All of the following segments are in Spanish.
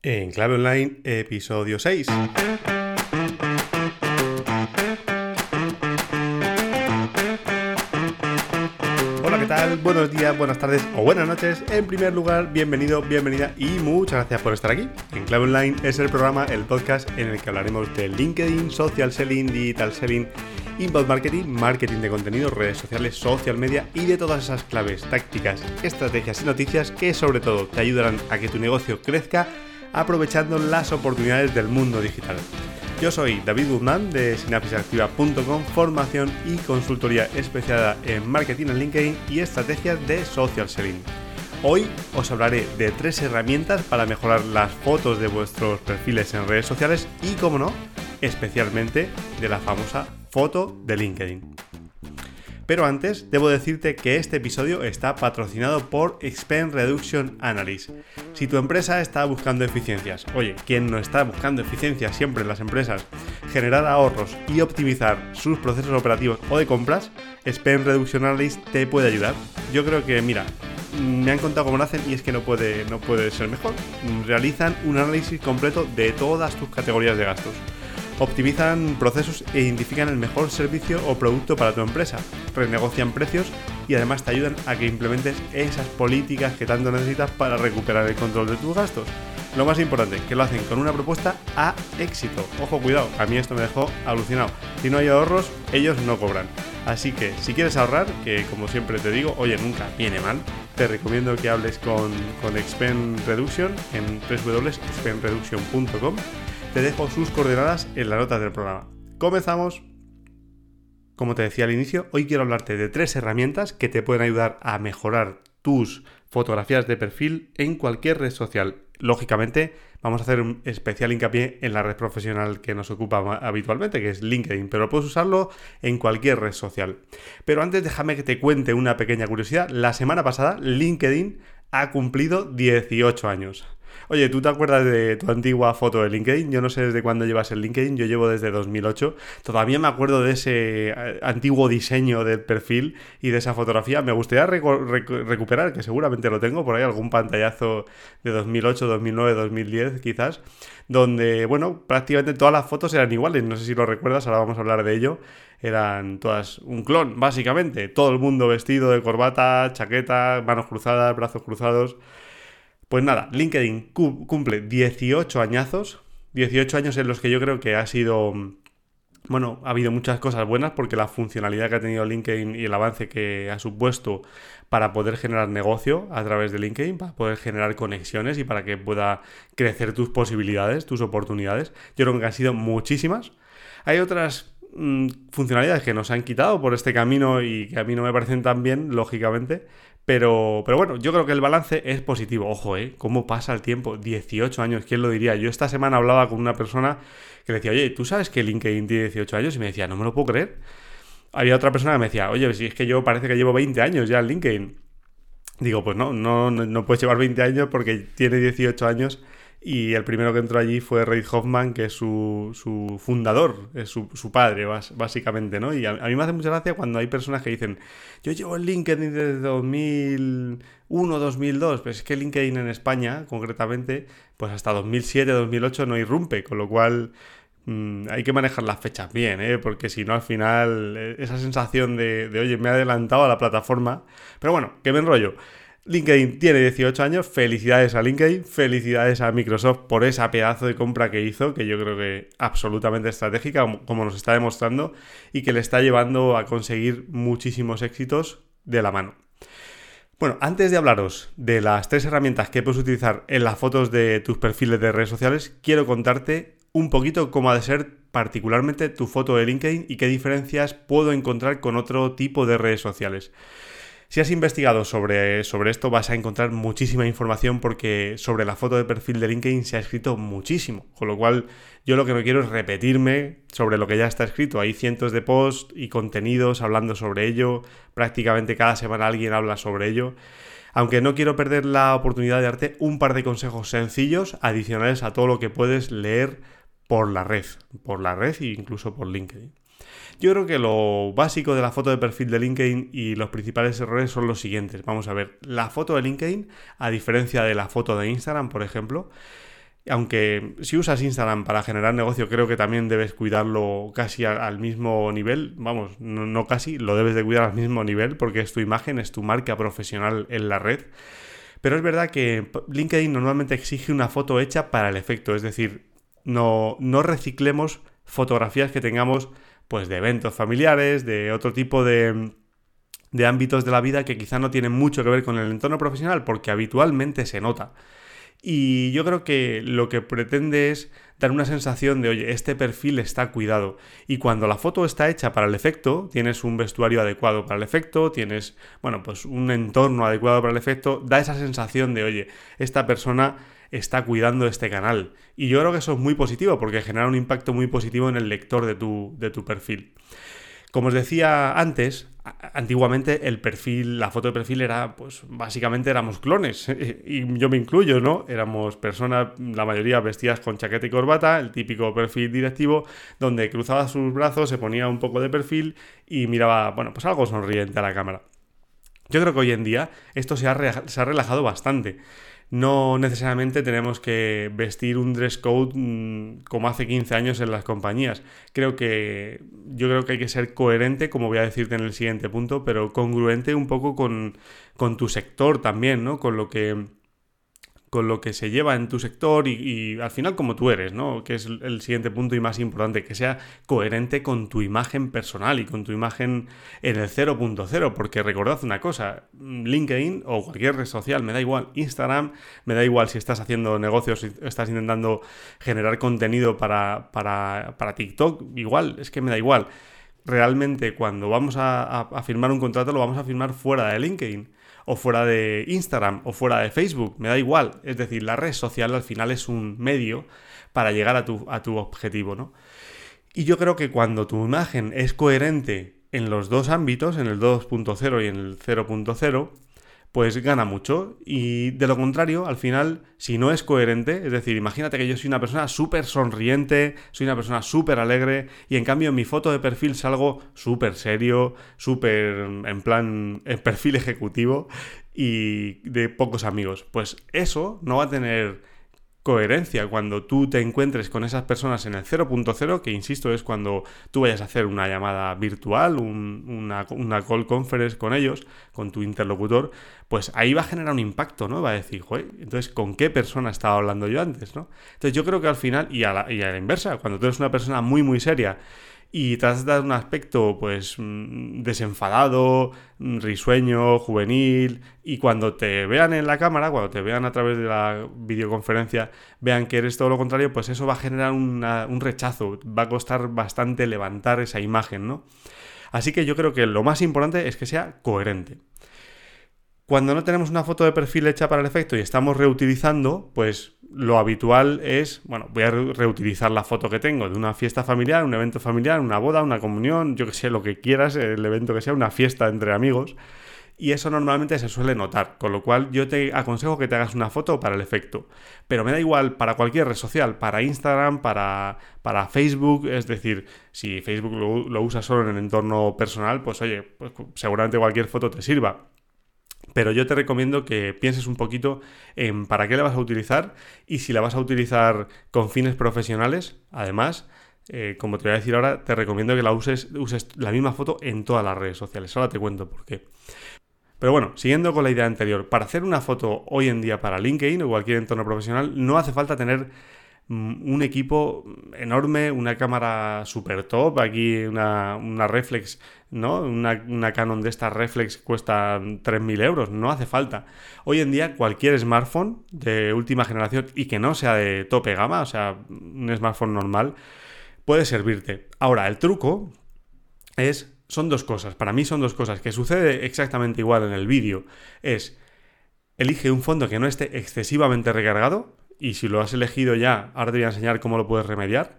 En Clave Online, episodio 6. Hola, ¿qué tal? Buenos días, buenas tardes o buenas noches. En primer lugar, bienvenido, bienvenida y muchas gracias por estar aquí. En Clave Online es el programa, el podcast en el que hablaremos de LinkedIn, social selling, digital selling, inbound marketing, marketing de contenido, redes sociales, social media y de todas esas claves, tácticas, estrategias y noticias que sobre todo te ayudarán a que tu negocio crezca aprovechando las oportunidades del mundo digital. Yo soy David Guzmán de sinapsisactiva.com, formación y consultoría especializada en marketing en LinkedIn y estrategias de social selling. Hoy os hablaré de tres herramientas para mejorar las fotos de vuestros perfiles en redes sociales y, como no, especialmente de la famosa foto de LinkedIn. Pero antes, debo decirte que este episodio está patrocinado por Expense Reduction Analysis. Si tu empresa está buscando eficiencias, oye, ¿quién no está buscando eficiencias siempre en las empresas? Generar ahorros y optimizar sus procesos operativos o de compras, Expense Reduction Analysis te puede ayudar. Yo creo que, mira, me han contado cómo lo hacen y es que no puede, no puede ser mejor. Realizan un análisis completo de todas tus categorías de gastos optimizan procesos e identifican el mejor servicio o producto para tu empresa, renegocian precios y además te ayudan a que implementes esas políticas que tanto necesitas para recuperar el control de tus gastos. Lo más importante, que lo hacen con una propuesta a éxito. Ojo, cuidado, a mí esto me dejó alucinado. Si no hay ahorros, ellos no cobran. Así que si quieres ahorrar, que como siempre te digo, oye, nunca viene mal, te recomiendo que hables con, con Expen Reduction en www.expenreduction.com te dejo sus coordenadas en la nota del programa. Comenzamos. Como te decía al inicio, hoy quiero hablarte de tres herramientas que te pueden ayudar a mejorar tus fotografías de perfil en cualquier red social. Lógicamente, vamos a hacer un especial hincapié en la red profesional que nos ocupa habitualmente, que es LinkedIn, pero puedes usarlo en cualquier red social. Pero antes déjame que te cuente una pequeña curiosidad. La semana pasada, LinkedIn ha cumplido 18 años. Oye, ¿tú te acuerdas de tu antigua foto de LinkedIn? Yo no sé desde cuándo llevas el LinkedIn, yo llevo desde 2008. Todavía me acuerdo de ese eh, antiguo diseño del perfil y de esa fotografía. Me gustaría recuperar, que seguramente lo tengo por ahí, algún pantallazo de 2008, 2009, 2010 quizás, donde, bueno, prácticamente todas las fotos eran iguales. No sé si lo recuerdas, ahora vamos a hablar de ello eran todas un clon, básicamente. Todo el mundo vestido de corbata, chaqueta, manos cruzadas, brazos cruzados. Pues nada, LinkedIn cumple 18 añazos, 18 años en los que yo creo que ha sido, bueno, ha habido muchas cosas buenas porque la funcionalidad que ha tenido LinkedIn y el avance que ha supuesto para poder generar negocio a través de LinkedIn, para poder generar conexiones y para que pueda crecer tus posibilidades, tus oportunidades, yo creo que han sido muchísimas. Hay otras mm, funcionalidades que nos han quitado por este camino y que a mí no me parecen tan bien, lógicamente, pero, pero bueno, yo creo que el balance es positivo. Ojo, ¿eh? ¿Cómo pasa el tiempo? 18 años, ¿quién lo diría? Yo esta semana hablaba con una persona que decía, oye, ¿tú sabes que LinkedIn tiene 18 años? Y me decía, no me lo puedo creer. Había otra persona que me decía, oye, si es que yo parece que llevo 20 años ya en LinkedIn. Digo, pues no, no, no puedes llevar 20 años porque tiene 18 años y el primero que entró allí fue Reid Hoffman, que es su, su fundador, es su, su, padre, básicamente, ¿no? Y a, mí me hace mucha gracia cuando hay personas que dicen, yo llevo el LinkedIn desde 2001, 2002, pues es que LinkedIn en España, concretamente, pues hasta 2007, 2008 no irrumpe, con lo cual mm, hay que manejar las fechas bien, ¿eh? porque si no al final eh, esa sensación de, de, oye, me he adelantado a la plataforma, pero bueno, que me enrollo. LinkedIn tiene 18 años, felicidades a LinkedIn, felicidades a Microsoft por esa pedazo de compra que hizo, que yo creo que absolutamente estratégica, como nos está demostrando, y que le está llevando a conseguir muchísimos éxitos de la mano. Bueno, antes de hablaros de las tres herramientas que puedes utilizar en las fotos de tus perfiles de redes sociales, quiero contarte un poquito cómo ha de ser particularmente tu foto de LinkedIn y qué diferencias puedo encontrar con otro tipo de redes sociales. Si has investigado sobre, sobre esto vas a encontrar muchísima información porque sobre la foto de perfil de LinkedIn se ha escrito muchísimo, con lo cual yo lo que no quiero es repetirme sobre lo que ya está escrito. Hay cientos de posts y contenidos hablando sobre ello, prácticamente cada semana alguien habla sobre ello. Aunque no quiero perder la oportunidad de darte un par de consejos sencillos adicionales a todo lo que puedes leer por la red, por la red e incluso por LinkedIn. Yo creo que lo básico de la foto de perfil de LinkedIn y los principales errores son los siguientes. Vamos a ver, la foto de LinkedIn, a diferencia de la foto de Instagram, por ejemplo, aunque si usas Instagram para generar negocio, creo que también debes cuidarlo casi al mismo nivel. Vamos, no, casi, lo debes de cuidar al mismo nivel porque es tu imagen, es tu marca profesional en la red. Pero es verdad que LinkedIn normalmente exige una foto hecha para el efecto, es decir, no, no reciclemos fotografías que tengamos pues de eventos familiares, de otro tipo de, de ámbitos de la vida que quizá no tienen mucho que ver con el entorno profesional porque habitualmente se nota. Y yo creo que lo que pretende es dar una sensación de, oye, este perfil está cuidado. Y cuando la foto está hecha para el efecto, tienes un vestuario adecuado para el efecto, tienes, bueno, pues un entorno adecuado para el efecto, da esa sensación de, oye, esta persona está cuidando este canal. Y yo creo que eso es muy positivo porque genera un impacto muy positivo en el lector de tu, de tu perfil. Como os decía antes, antiguamente el perfil, la foto de perfil era, pues básicamente éramos clones, y yo me incluyo, ¿no? Éramos personas, la mayoría vestidas con chaqueta y corbata, el típico perfil directivo, donde cruzaba sus brazos, se ponía un poco de perfil y miraba, bueno, pues algo sonriente a la cámara. Yo creo que hoy en día esto se ha, relajado bastante no necesariamente tenemos que vestir un dress code mm, como hace 15 años en las compañías. Creo que yo creo que hay que ser coherente, como voy a decirte en el siguiente punto, pero congruente un poco con, con tu sector también, ¿no? Con lo que con lo que se lleva en tu sector y, al final como tú eres, ¿no? Que es el siguiente punto y más importante, que sea coherente con tu imagen personal y con tu imagen en el 0.0, porque recordad una cosa, LinkedIn o cualquier red social, me da igual, Instagram, me da igual si estás haciendo negocios, si estás intentando generar contenido para, para, para TikTok, igual, es que me da igual. Realmente cuando vamos a firmar un contrato lo vamos a firmar fuera de LinkedIn o fuera de Instagram o fuera de Facebook, me da igual. Es decir, la red social al final es un medio para llegar a tu, a tu objetivo, ¿no? Y yo creo que cuando tu imagen es coherente en los dos ámbitos, en el 2.0 y en el 0.0, pues gana mucho. Y de lo contrario, al final, si no es coherente, es decir, imagínate que yo soy una persona súper sonriente, soy una persona súper alegre, y en cambio en mi foto de perfil salgo súper serio, súper en plan en perfil ejecutivo y de pocos amigos. Pues eso no va a tener coherencia cuando tú te encuentres con esas personas en el 0.0, que insisto es cuando tú vayas a hacer una llamada virtual, una, una, call conference con ellos, con tu interlocutor, pues ahí va a generar un impacto, ¿no? Va a decir, joder, entonces, ¿con qué persona estaba hablando yo antes, ¿no? Entonces yo creo que al final, y a la, y a la inversa, cuando tú eres una persona muy, muy seria, y tratas de dar un aspecto pues mm, desenfadado, mm, risueño, juvenil y cuando te vean en la cámara, cuando te vean a través de la videoconferencia, vean que eres todo lo contrario, pues eso va a generar un rechazo, va a costar bastante levantar esa imagen, ¿no? Así que yo creo que lo más importante es que sea coherente. Cuando no tenemos una foto de perfil hecha para el efecto y estamos reutilizando, pues lo habitual es, bueno, voy a reutilizar la foto que tengo de una fiesta familiar, un evento familiar, una boda, una comunión, yo que sé, lo que quieras, el evento que sea, una fiesta entre amigos. Y eso normalmente se suele notar, con lo cual yo te aconsejo que te hagas una foto para el efecto. Pero me da igual para cualquier red social, para Instagram, para, para Facebook, es decir, si Facebook lo, lo usas solo en el entorno personal, pues oye, pues seguramente cualquier foto te sirva pero yo te recomiendo que pienses un poquito en para qué la vas a utilizar y si la vas a utilizar con fines profesionales, además, eh, como te voy a decir ahora, te recomiendo que la uses, uses la misma foto en todas las redes sociales. Ahora te cuento por qué. Pero bueno, siguiendo con la idea anterior, para hacer una foto hoy en día para LinkedIn o cualquier entorno profesional, no hace falta tener un equipo enorme, una cámara super top, aquí una, una reflex ¿no? Una, Canon de estas reflex cuesta 3.000 euros, no hace falta. Hoy en día cualquier smartphone de última generación y que no sea de tope gama, o sea, un smartphone normal, puede servirte. Ahora, el truco es, son dos cosas, para mí son dos cosas, que sucede exactamente igual en el vídeo, es, elige un fondo que no esté excesivamente recargado, y si lo has elegido ya, ahora te voy a enseñar cómo lo puedes remediar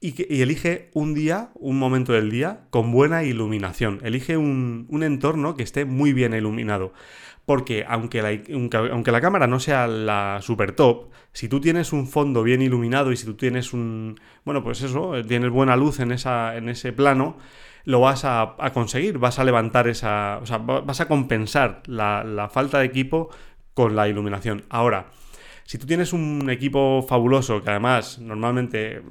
y, elige un día, un momento del día, con buena iluminación. Elige un, entorno que esté muy bien iluminado. Porque aunque la, aunque la, cámara no sea la super top, si tú tienes un fondo bien iluminado y si tú tienes un. Bueno, pues eso, tienes buena luz en, esa, en ese plano, lo vas a, conseguir, vas a levantar esa. O sea, vas a compensar la, la falta de equipo con la iluminación. Ahora, Si tú tienes un equipo fabuloso, que además normalmente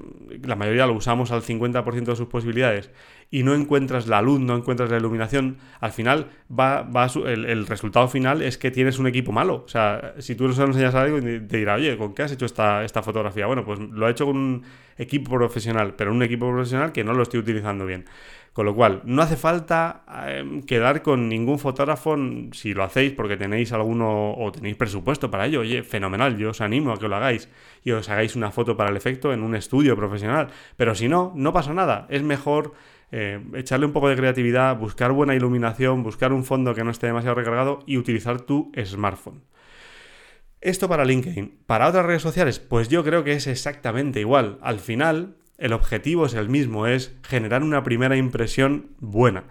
la mayoría lo usamos al 50% de sus posibilidades, y no encuentras la luz, no encuentras la iluminación, al final va, va el, el, resultado final es que tienes un equipo malo. O sea, si tú nos enseñas algo, te dirá, oye, ¿con qué has hecho esta, esta fotografía? Bueno, pues lo ha hecho con un equipo profesional, pero un equipo profesional que no lo estoy utilizando bien. Con lo cual, no hace falta em, quedar con ningún fotógrafo si lo hacéis porque tenéis alguno o tenéis presupuesto para ello. Oye, fenomenal, yo os animo a que lo hagáis y os hagáis una foto para el efecto en un estudio profesional. Pero si no, no pasa nada. Es mejor eh, echarle un poco de creatividad, buscar buena iluminación, buscar un fondo que no esté demasiado recargado y utilizar tu smartphone. Esto para LinkedIn. Para otras redes sociales, pues yo creo que es exactamente igual. Al final, el objetivo es el mismo, es generar una primera impresión buena.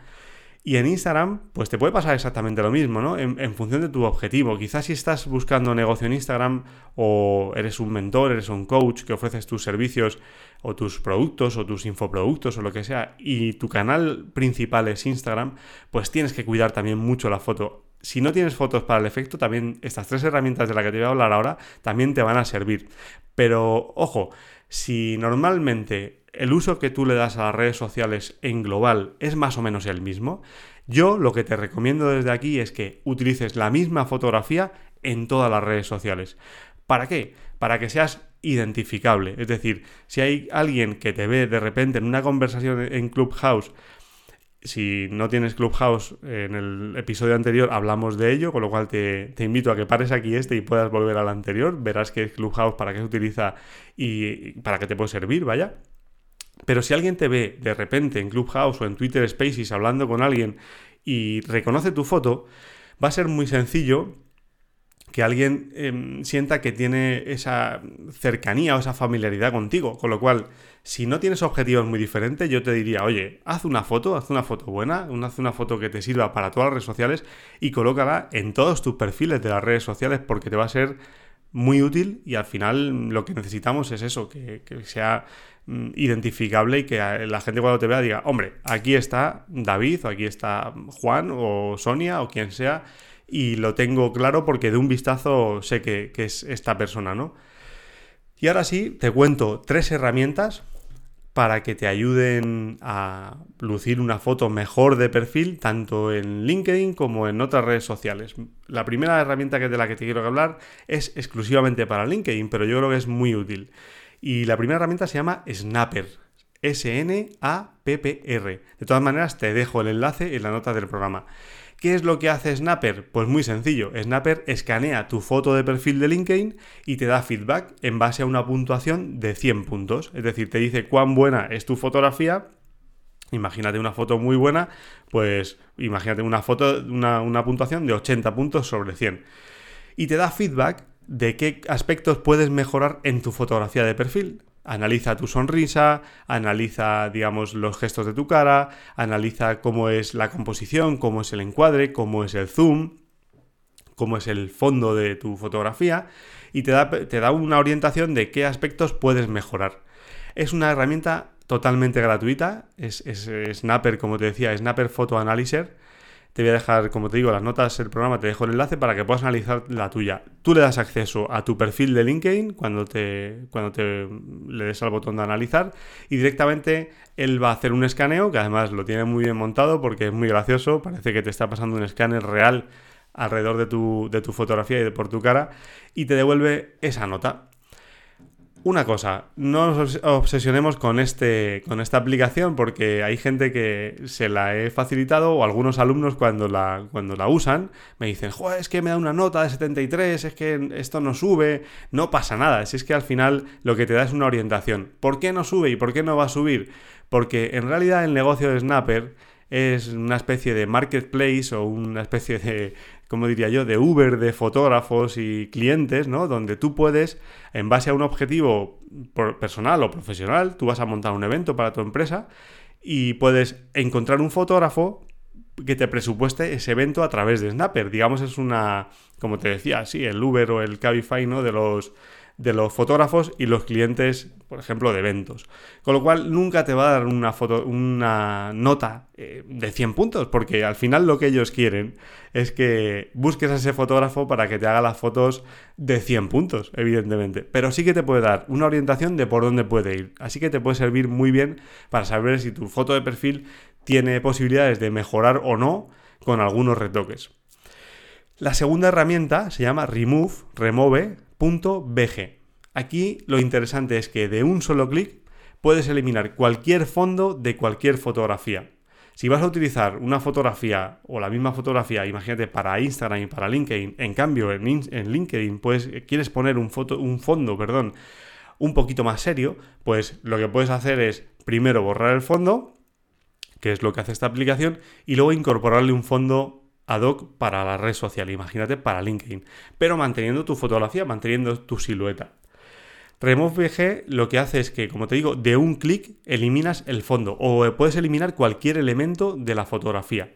Y en Instagram, pues te puede pasar exactamente lo mismo, ¿no? En, función de tu objetivo. Quizás si estás buscando negocio en Instagram o eres un mentor, eres un coach que ofreces tus servicios o tus productos o tus infoproductos o lo que sea y tu canal principal es Instagram, pues tienes que cuidar también mucho la foto. Si no tienes fotos para el efecto, también estas tres herramientas de las que te voy a hablar ahora también te van a servir. Pero ojo, si normalmente el uso que tú le das a las redes sociales en global es más o menos el mismo, yo lo que te recomiendo desde aquí es que utilices la misma fotografía en todas las redes sociales. ¿Para qué? Para que seas identificable. Es decir, si hay alguien que te ve de repente en una conversación en Clubhouse si no tienes Clubhouse, en el episodio anterior hablamos de ello, con lo cual te, invito a que pares aquí este y puedas volver al anterior. Verás que es Clubhouse, para qué se utiliza y para qué te puede servir, vaya. Pero si alguien te ve de repente en Clubhouse o en Twitter Spaces hablando con alguien y reconoce tu foto, va a ser muy sencillo que alguien em, sienta que tiene esa cercanía o esa familiaridad contigo. Con lo cual, si no tienes objetivos muy diferentes, yo te diría, oye, haz una foto, haz una foto buena, haz una foto que te sirva para todas las redes sociales y colócala en todos tus perfiles de las redes sociales porque te va a ser muy útil y al final lo que necesitamos es eso, que, que sea mm, identificable y que la gente cuando te vea diga, hombre, aquí está David o aquí está Juan o Sonia o quien sea y lo tengo claro porque de un vistazo sé que, es esta persona, ¿no? Y ahora sí, te cuento tres herramientas para que te ayuden a lucir una foto mejor de perfil, tanto en LinkedIn como en otras redes sociales. La primera herramienta de la que te quiero hablar es exclusivamente para LinkedIn, pero yo creo que es muy útil. Y la primera herramienta se llama Snapper. S-N-A-P-P-R. De todas maneras, te dejo el enlace en la nota del programa. ¿Qué es lo que hace Snapper? Pues muy sencillo. Snapper escanea tu foto de perfil de LinkedIn y te da feedback en base a una puntuación de 100 puntos. Es decir, te dice cuán buena es tu fotografía Imagínate una foto muy buena, pues imagínate una foto, una, una, puntuación de 80 puntos sobre 100. Y te da feedback de qué aspectos puedes mejorar en tu fotografía de perfil. Analiza tu sonrisa, analiza, digamos, los gestos de tu cara, analiza cómo es la composición, cómo es el encuadre, cómo es el zoom, cómo es el fondo de tu fotografía y te da, te da una orientación de qué aspectos puedes mejorar. Es una herramienta totalmente gratuita, es, es Snapper, como te decía, Snapper Photo Analyzer te voy a dejar, como te digo, las notas del programa, te dejo el enlace para que puedas analizar la tuya. Tú le das acceso a tu perfil de LinkedIn cuando te, cuando te le des al botón de analizar y directamente él va a hacer un escaneo, que además lo tiene muy bien montado porque es muy gracioso, parece que te está pasando un escáner real alrededor de tu, de tu fotografía y de por tu cara y te devuelve esa nota. Una cosa, no nos obsesionemos con, este, con esta aplicación porque hay gente que se la he facilitado o algunos alumnos cuando la, cuando la usan me dicen, Joder, es que me da una nota de 73, es que esto no sube, no pasa nada, si es que al final lo que te da es una orientación. ¿Por qué no sube y por qué no va a subir? Porque en realidad el negocio de Snapper es una especie de marketplace o una especie de, como diría yo, de Uber de fotógrafos y clientes, ¿no? Donde tú puedes, en base a un objetivo personal o profesional, tú vas a montar un evento para tu empresa y puedes encontrar un fotógrafo que te presupueste ese evento a través de Snapper. Digamos, es una, como te decía, sí, el Uber o el Cabify, ¿no? De los de los fotógrafos y los clientes, por ejemplo, de eventos. Con lo cual nunca te va a dar una, foto, una nota eh, de 100 puntos, porque al final lo que ellos quieren es que busques a ese fotógrafo para que te haga las fotos de 100 puntos, evidentemente. Pero sí que te puede dar una orientación de por dónde puede ir. Así que te puede servir muy bien para saber si tu foto de perfil tiene posibilidades de mejorar o no con algunos retoques. La segunda herramienta se llama remove, remove.bg. Aquí lo interesante es que de un solo clic puedes eliminar cualquier fondo de cualquier fotografía. Si vas a utilizar una fotografía o la misma fotografía, imagínate, para Instagram y para LinkedIn, en cambio en, LinkedIn pues, quieres poner un, foto, un fondo perdón, un poquito más serio, pues lo que puedes hacer es primero borrar el fondo, que es lo que hace esta aplicación, y luego incorporarle un fondo ad hoc para la red social, imagínate para LinkedIn, pero manteniendo tu fotografía, manteniendo tu silueta. RemoveBG lo que hace es que, como te digo, de un clic eliminas el fondo o puedes eliminar cualquier elemento de la fotografía.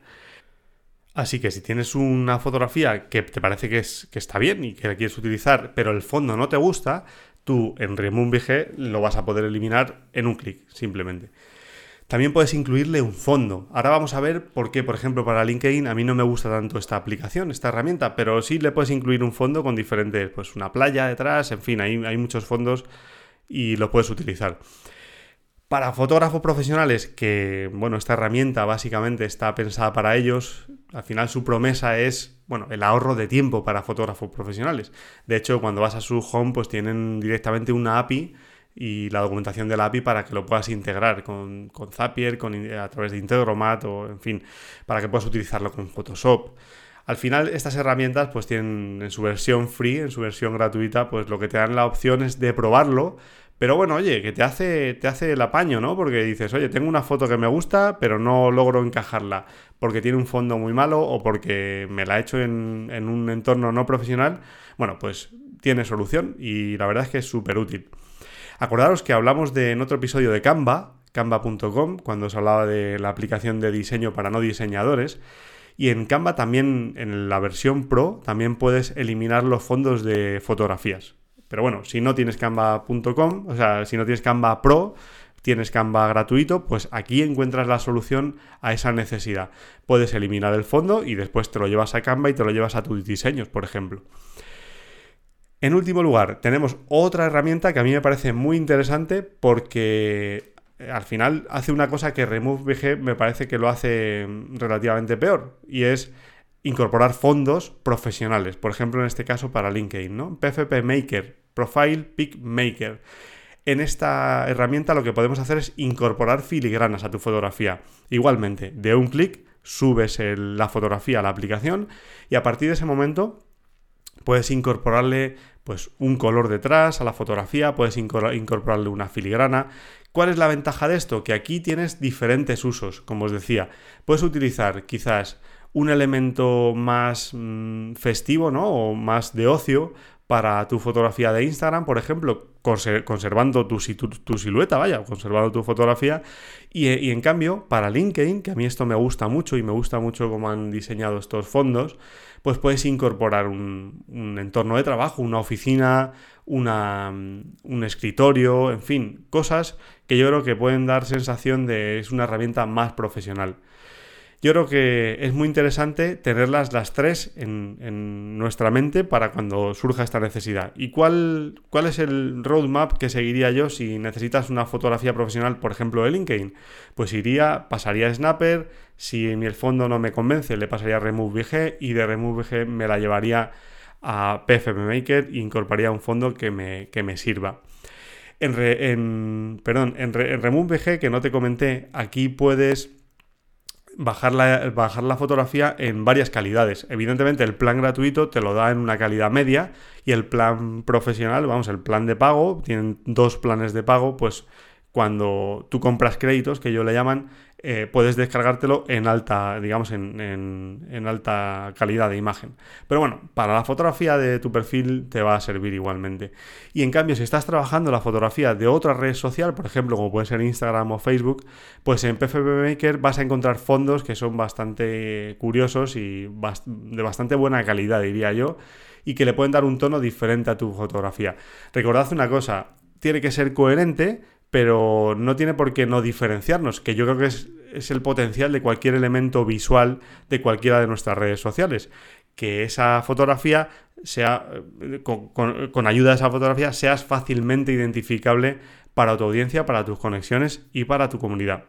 Así que si tienes una fotografía que te parece que, es, que está bien y que la quieres utilizar, pero el fondo no te gusta, tú en RemoveBG lo vas a poder eliminar en un clic, simplemente. También puedes incluirle un fondo. Ahora vamos a ver por qué, por ejemplo, para LinkedIn a mí no me gusta tanto esta aplicación, esta herramienta, pero sí le puedes incluir un fondo con diferentes, pues una playa detrás, en fin, hay, hay muchos fondos y lo puedes utilizar. Para fotógrafos profesionales, que bueno, esta herramienta básicamente está pensada para ellos, al final su promesa es, bueno, el ahorro de tiempo para fotógrafos profesionales. De hecho, cuando vas a su home, pues tienen directamente una API y la documentación de API para que lo puedas integrar con, Zapier, con, a través de Integromat o, en fin, para que puedas utilizarlo con Photoshop. Al final, estas herramientas pues tienen en su versión free, en su versión gratuita, pues lo que te dan la opción es de probarlo, pero bueno, oye, que te hace, te hace el apaño, ¿no? Porque dices, oye, tengo una foto que me gusta, pero no logro encajarla porque tiene un fondo muy malo o porque me la he hecho en, en un entorno no profesional. Bueno, pues tiene solución y la verdad es que es súper útil. Acordaros que hablamos de, en otro episodio de Canva, canva.com, cuando os hablaba de la aplicación de diseño para no diseñadores. Y en Canva también, en la versión Pro, también puedes eliminar los fondos de fotografías. Pero bueno, si no tienes canva.com, o sea, si no tienes Canva Pro, tienes Canva gratuito, pues aquí encuentras la solución a esa necesidad. Puedes eliminar el fondo y después te lo llevas a Canva y te lo llevas a tus diseños, por ejemplo. En último lugar, tenemos otra herramienta que a mí me parece muy interesante porque eh, al final hace una cosa que RemoveBG me parece que lo hace relativamente peor y es incorporar fondos profesionales, por ejemplo en este caso para LinkedIn, ¿no? PFP Maker, Profile Pick Maker. En esta herramienta lo que podemos hacer es incorporar filigranas a tu fotografía. Igualmente, de un clic subes la fotografía a la aplicación y a partir de ese momento puedes incorporarle pues un color detrás a la fotografía, puedes incorporarle una filigrana. ¿Cuál es la ventaja de esto? Que aquí tienes diferentes usos, como os decía. Puedes utilizar quizás un elemento más mm, festivo, ¿no? O más de ocio para tu fotografía de Instagram, por ejemplo, conservando tu, silueta, vaya, conservando tu fotografía. Y, y, en cambio, para LinkedIn, que a mí esto me gusta mucho y me gusta mucho cómo han diseñado estos fondos, pues puedes incorporar un, entorno de trabajo, una oficina, un escritorio, en fin, cosas que yo creo que pueden dar sensación de es una herramienta más profesional. Yo creo que es muy interesante tenerlas las tres en, nuestra mente para cuando surja esta necesidad. ¿Y cuál, cuál es el roadmap que seguiría yo si necesitas una fotografía profesional, por ejemplo, de LinkedIn? Pues iría, pasaría a Snapper, si en el fondo no me convence, le pasaría a RemoveVG y de RemoveVG me la llevaría a PFM Maker e incorporaría un fondo que me, que me sirva. En, perdón, en, en RemoveVG, que no te comenté, aquí puedes bajar la, bajar la fotografía en varias calidades. Evidentemente el plan gratuito te lo da en una calidad media y el plan profesional, vamos, el plan de pago, tienen dos planes de pago, pues cuando tú compras créditos, que ellos le llaman, eh, puedes descargártelo en alta, digamos, en, alta calidad de imagen. Pero bueno, para la fotografía de tu perfil te va a servir igualmente. Y en cambio, si estás trabajando la fotografía de otra red social, por ejemplo, como puede ser Instagram o Facebook, pues en PFP Maker vas a encontrar fondos que son bastante curiosos y de bastante buena calidad, diría yo y que le pueden dar un tono diferente a tu fotografía. Recordad una cosa, tiene que ser coherente, pero no tiene por qué no diferenciarnos, que yo creo que es, el potencial de cualquier elemento visual de cualquiera de nuestras redes sociales. Que esa fotografía sea, eh, con, con ayuda de esa fotografía, seas fácilmente identificable para tu audiencia, para tus conexiones y para tu comunidad.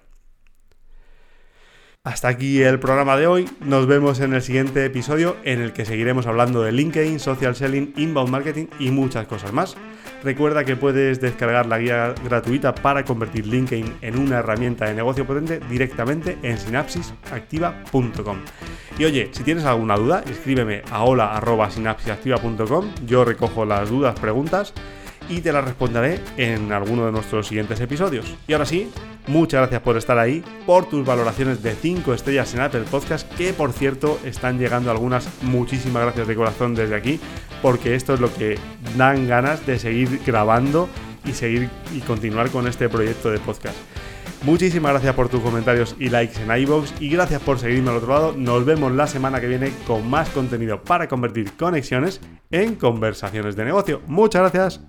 Hasta aquí el programa de hoy. Nos vemos en el siguiente episodio en el que seguiremos hablando de LinkedIn, social selling, inbound marketing y muchas cosas más. Recuerda que puedes descargar la guía gratuita para convertir LinkedIn en una herramienta de negocio potente directamente en sinapsisactiva.com. Y oye, si tienes alguna duda, escríbeme a hola.sinapsisactiva.com. Yo recojo las dudas, preguntas y te las responderé en alguno de nuestros siguientes episodios. Y ahora sí, muchas gracias por estar ahí, por tus valoraciones de 5 estrellas en Apple Podcast, que por cierto están llegando algunas. Muchísimas gracias de corazón desde aquí, porque esto es lo que dan ganas de seguir grabando y seguir y continuar con este proyecto de podcast. Muchísimas gracias por tus comentarios y likes en iVoox y gracias por seguirme al otro lado. Nos vemos la semana que viene con más contenido para convertir conexiones en conversaciones de negocio. Muchas gracias.